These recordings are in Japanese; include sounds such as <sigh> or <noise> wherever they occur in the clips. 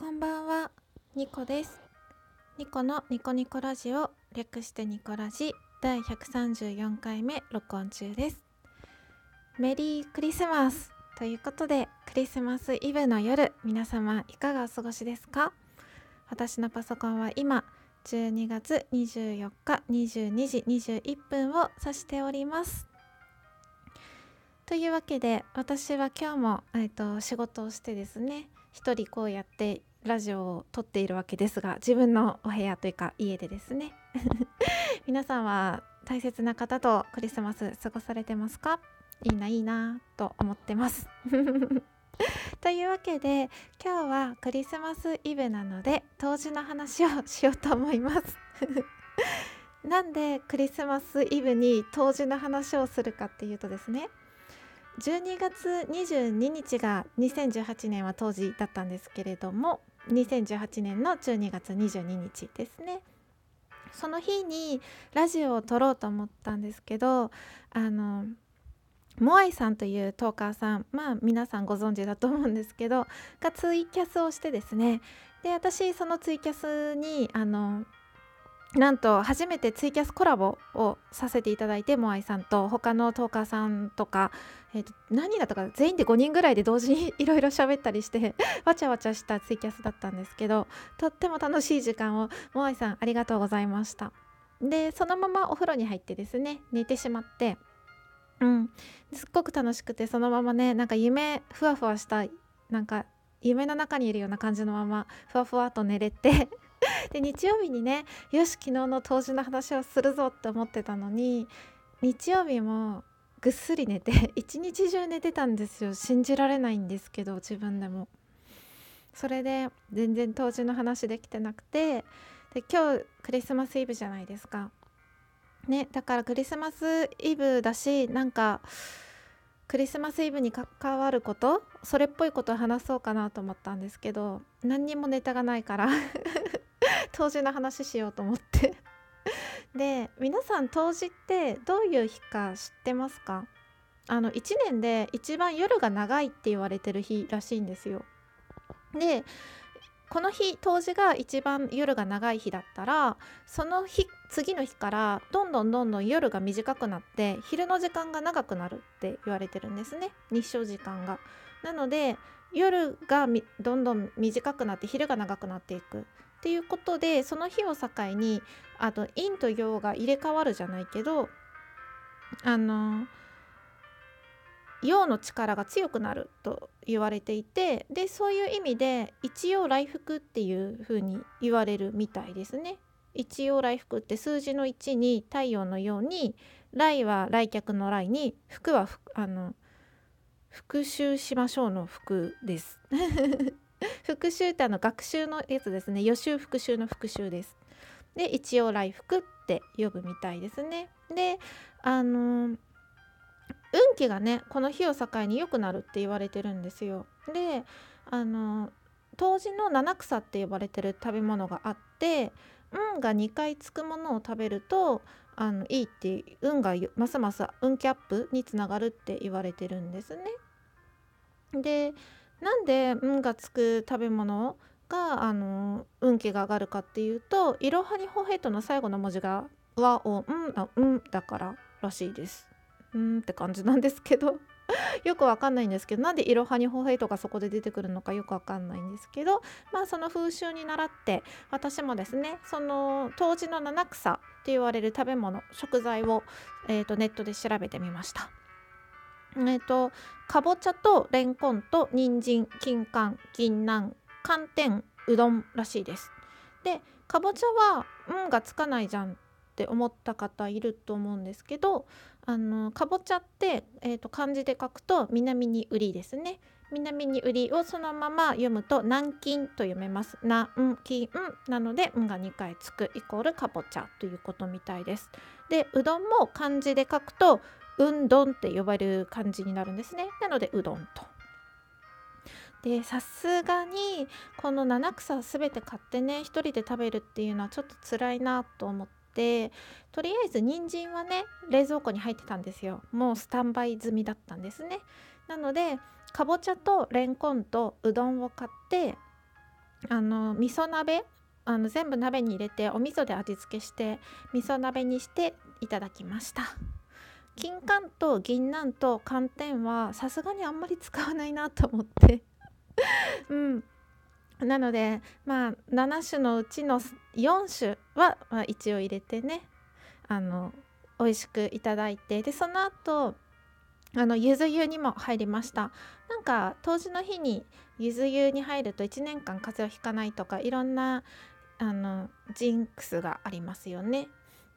こんばんは、ニコです。ニコのニコニコラジオ、略してニコラジ第134回目録音中です。メリークリスマスということで、クリスマスイブの夜、皆様いかがお過ごしですか？私のパソコンは今、12月24日22時21分を指しております。というわけで私は今日も、えー、と仕事をしてですね一人こうやってラジオを撮っているわけですが自分のお部屋というか家でですね。<laughs> 皆さんは大切な方とクリスマス過ごされてますか？いいないいなと思ってます。<laughs> というわけで今日はクリスマスイブなので当時の話をしようと思います。<laughs> なんでクリスマスイブに当時の話をするかっていうとですね12月22日が2018年は当時だったんですけれども2018年の12月22日ですね。その日にラジオを撮ろうと思ったんですけどあのモアイさんというトーカーさんまあ皆さんご存知だと思うんですけどがツイキャスをしてですね。で私そのツイキャスにあのなんと初めてツイキャスコラボをさせていただいてモアイさんと他のトーカーさんとか、えー、と何人だったか全員で5人ぐらいで同時にいろいろ喋ったりして <laughs> わちゃわちゃしたツイキャスだったんですけどとっても楽しい時間をモアイさんありがとうございました。でそのままお風呂に入ってですね寝てしまってうん。すっごく楽しくてそのままねなんか夢ふわふわしたなんか夢の中にいるような感じのままふわふわと寝れてで <laughs> 日曜日にねよし昨日の当時の話をするぞって思ってたのに日曜日もぐっすり寝て <laughs> 一日中寝てたんですよ。信じられないんですけど自分でも。それで全然当時の話できてなくてで今日クリスマスイブじゃないですか。ねだからクリスマスイブだしなんかクリスマスイブに関わることそれっぽいことを話そうかなと思ったんですけど何にもネタがないから。<laughs> 当時の話しようと思って <laughs> で皆さん当時ってどういう日か知ってますか？あの1年で一番夜が長いって言われてる日らしいんですよ。でこの日当時が一番夜が長い日だったらその日次の日からどんどんどんどん夜が短くなって昼の時間が長くなるって言われてるんですね日照時間が。なので夜がどんどん短くなって昼が長くなっていくっていうことでその日を境にあと陰と陽が入れ替わるじゃないけどあの陽の力が強くなると言われていてでそういう意味で一応来福っていう風に言われるみたいですね。一応来福って数字の1に太陽のように来は来客の来に福はあの復習しましょうの福です。復習ってあの学習のやつですね予習復習の復習です。で一応来福って呼ぶみたいですね。であの運気がねこの日を境に良くなるって言われてるんですよ。であの冬至の七草って呼ばれてる食べ物があって運が2回つくものを食べるとあのいいって運がますます運気アップにつながるって言われてるんですね。でなんで運がつく食べ物があの運気が上がるかっていうと「いろはにほへと」の最後の文字が「和をん」あ「ん」だかららしいです。うんって感じなんですけど <laughs> よくわかんないんですけどなんでいろはにほへとかそこで出てくるのかよくわかんないんですけどまあその風習に倣って私もですねその当時の七草って言われる食べ物食材を、えーと、ネットで調べてみました。えーと、かぼちゃとれんこんと人参金柑銀杏寒天うどんらしいです。でかぼちゃは「うん」がつかないじゃんって思った方いると思うんですけどあのかぼちゃって、えーと、漢字で書くと南に売りですね。南に売りをそのまま読むと南京と読めます。南京なので「ん」が2回つくイコールかぼちゃということみたいです。でうどんも漢字で書くとうんどんって呼ばれる漢字になるんですね。なのでうどんと。でさすがにこの七草すべて買ってね一人で食べるっていうのはちょっと辛いなと思ってとりあえず人参はね冷蔵庫に入ってたんですよ。もうスタンバイ済みだったんですね。なのでかぼちゃとれんこんとうどんを買ってあの味噌鍋あの全部鍋に入れてお味噌で味付けして味噌鍋にしていただきました。金柑と銀杏と寒天はさすがにあんまり使わないなと思って。<laughs> うん。なのでまあ7種のうちの4種は、まあ、一応入れてねあの美味しくいただいてでその後あのゆず湯にも入りました。なんか当時の日にゆず湯に入ると1年間風邪をひかないとかいろんなあのジンクスがありますよね。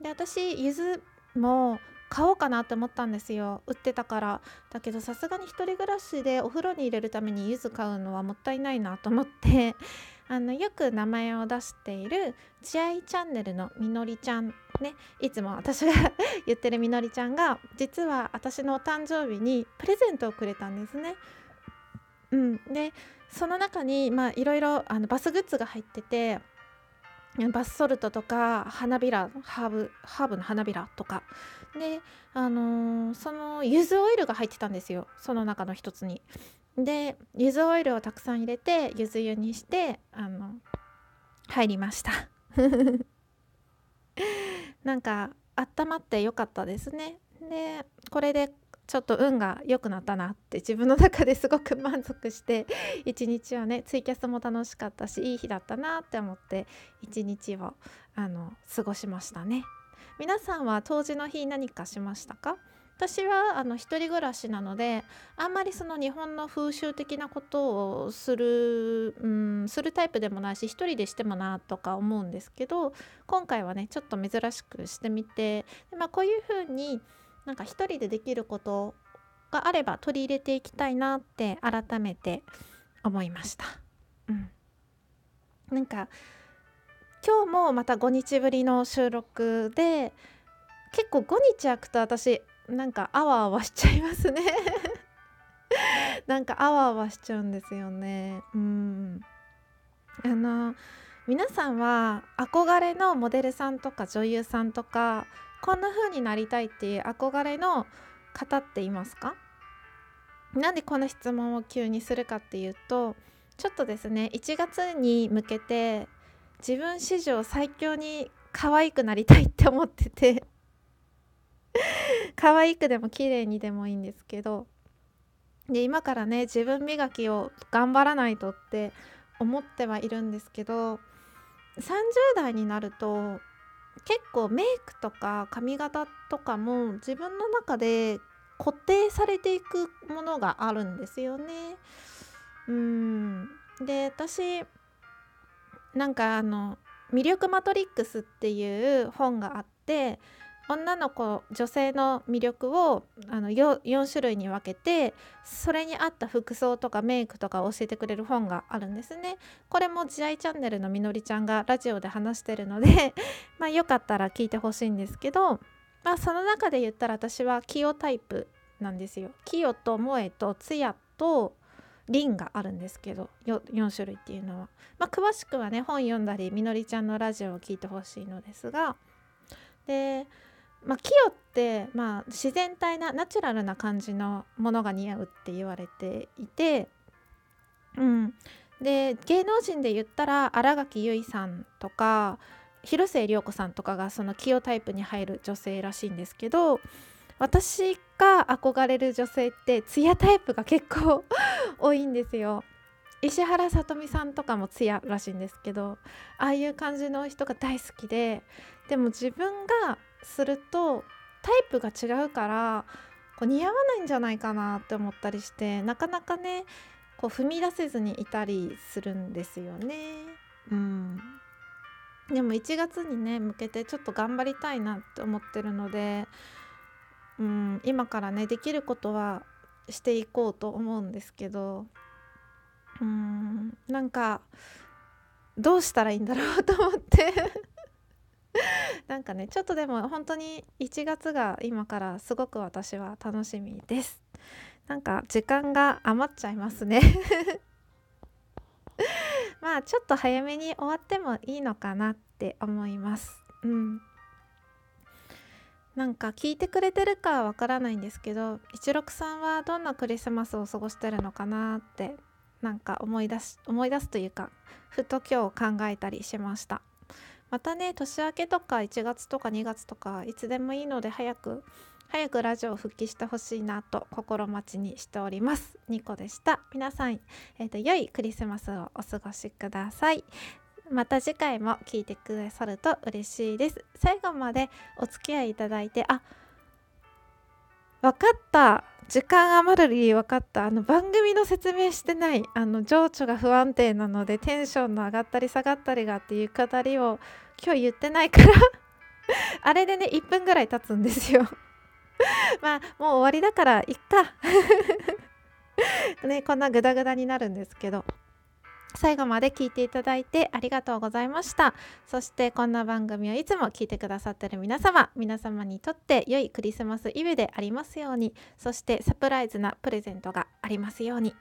で私ゆずも買おうかなって思ったんですよ。売ってたから。だけどさすがに1人暮らしでお風呂に入れるために柚子買うのはもったいないなと思って。<laughs> あのよく名前を出している「ちあいチャンネル」のみのりちゃんね。いつも私が <laughs> 言ってるみのりちゃんが実は私のお誕生日にプレゼントをくれたんですね。うん、でその中にいろいろバスグッズが入っててバスソルトとか花びらハーブハーブの花びらとか。であのー、その柚子オイルが入ってたんですよ。その中の一つに。で柚子オイルをたくさん入れて柚子湯にしてあの入りました。<laughs> なんか温まってよかったですね。でこれでちょっと運が良くなったなって自分の中ですごく満足して一日はねツイキャスも楽しかったしいい日だったなって思って一日をあの過ごしましたね。皆さんは当時の日何かしましたか？私はあの一人暮らしなのであんまりその日本の風習的なことをする、うん、するタイプでもないし一人でしてもなとか思うんですけど今回はねちょっと珍しくしてみて、まあ、こういうふうになんか一人でできることがあれば取り入れていきたいなって改めて思いました。うん、なんか今日もまた5日ぶりの収録で結構5日空くと私なんかあわあわしちゃいますね。<laughs> なんかあわあわしちゃうんですよね。うん。あの皆さんは憧れのモデルさんとか女優さんとかこんな風になりたいっていう憧れの方っていますか？なんでこの質問を急にするかっていうとちょっとですね1月に向けて自分史上最強に可愛くなりたいって思ってて <laughs> 可愛くでも綺麗にでもいいんですけどで今からね自分磨きを頑張らないとって思ってはいるんですけど30代になると結構メイクとか髪型とかも自分の中で固定されていくものがあるんですよね。うんで私なんかあの「魅力マトリックス」っていう本があって女の子女性の魅力をあの 4, 4種類に分けてそれに合った服装とかメイクとかを教えてくれる本があるんですね。これも「慈愛チャンネル」のみのりちゃんがラジオで話してるので <laughs> まあよかったら聞いてほしいんですけど、まあ、その中で言ったら私はキヨタイプなんですよ。キヨと萌えとツヤとリンがあるんですけど 4, 4種類っていうのは。まあ、詳しくはね本読んだりみのりちゃんのラジオを聞いてほしいのですがでまあ、キヨって、まあ、自然体なナチュラルな感じのものが似合うって言われていて、うん、で芸能人で言ったら新垣結衣さんとか広末涼子さんとかがそのキヨタイプに入る女性らしいんですけど私が憧れる女性ってツヤタイプが結構 <laughs> 多いんですよ。石原さとみさんとかもツヤらしいんですけどああいう感じの人が大好きででも自分がするとタイプが違うからこう似合わないんじゃないかなって思ったりしてなかなかねこう踏み出せずにいたりするんですよね。うん、でも1月にね向けてちょっと頑張りたいなって思ってるので、うん、今からねできることはしていこうと思うんですけどうんなんかどうしたらいいんだろうと思って <laughs> なんかねちょっとでも本当に1月が今からすごく私は楽しみです。なんか時間が余っちゃいますね。<laughs> まあちょっと早めに終わってもいいのかなって思います。うん。なんか聞いてくれてるかわからないんですけど一六さんはどんなクリスマスを過ごしてるのかなってなんか思い出す思い出すというかふと今日考えたりしました。またね年明けとか1月とか2月とかいつでもいいので早く早くラジオ復帰してほしいなと心待ちにしております。ニコでした。皆さん、えーと、良いクリスマスをお過ごしください。また次回も聞いてくださると嬉しいです。最後までお付き合いいただいてあ分かった。時間余る理由分かった。あの番組の説明してないあの情緒が不安定なのでテンションの上がったり下がったりがっていう語りを今日言ってないから。<laughs> あれでね1分ぐらい経つんですよ。<laughs> まあもう終わりだからいっか。<laughs> ねこんなグダグダになるんですけど。最後まで聞いていただいてありがとうございました。そしてこんな番組をいつも聞いてくださってる皆様皆様にとって良いクリスマスイブでありますようにそしてサプライズなプレゼントがありますように、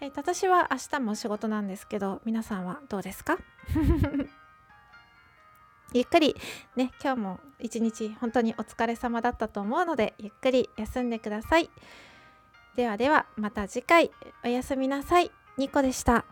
えー、私は明日も仕事なんですけど皆さんはどうですか？<laughs> ゆっくりね今日も一日本当にお疲れ様だったと思うのでゆっくり休んでください。ではではまた次回おやすみなさい。ニコでした。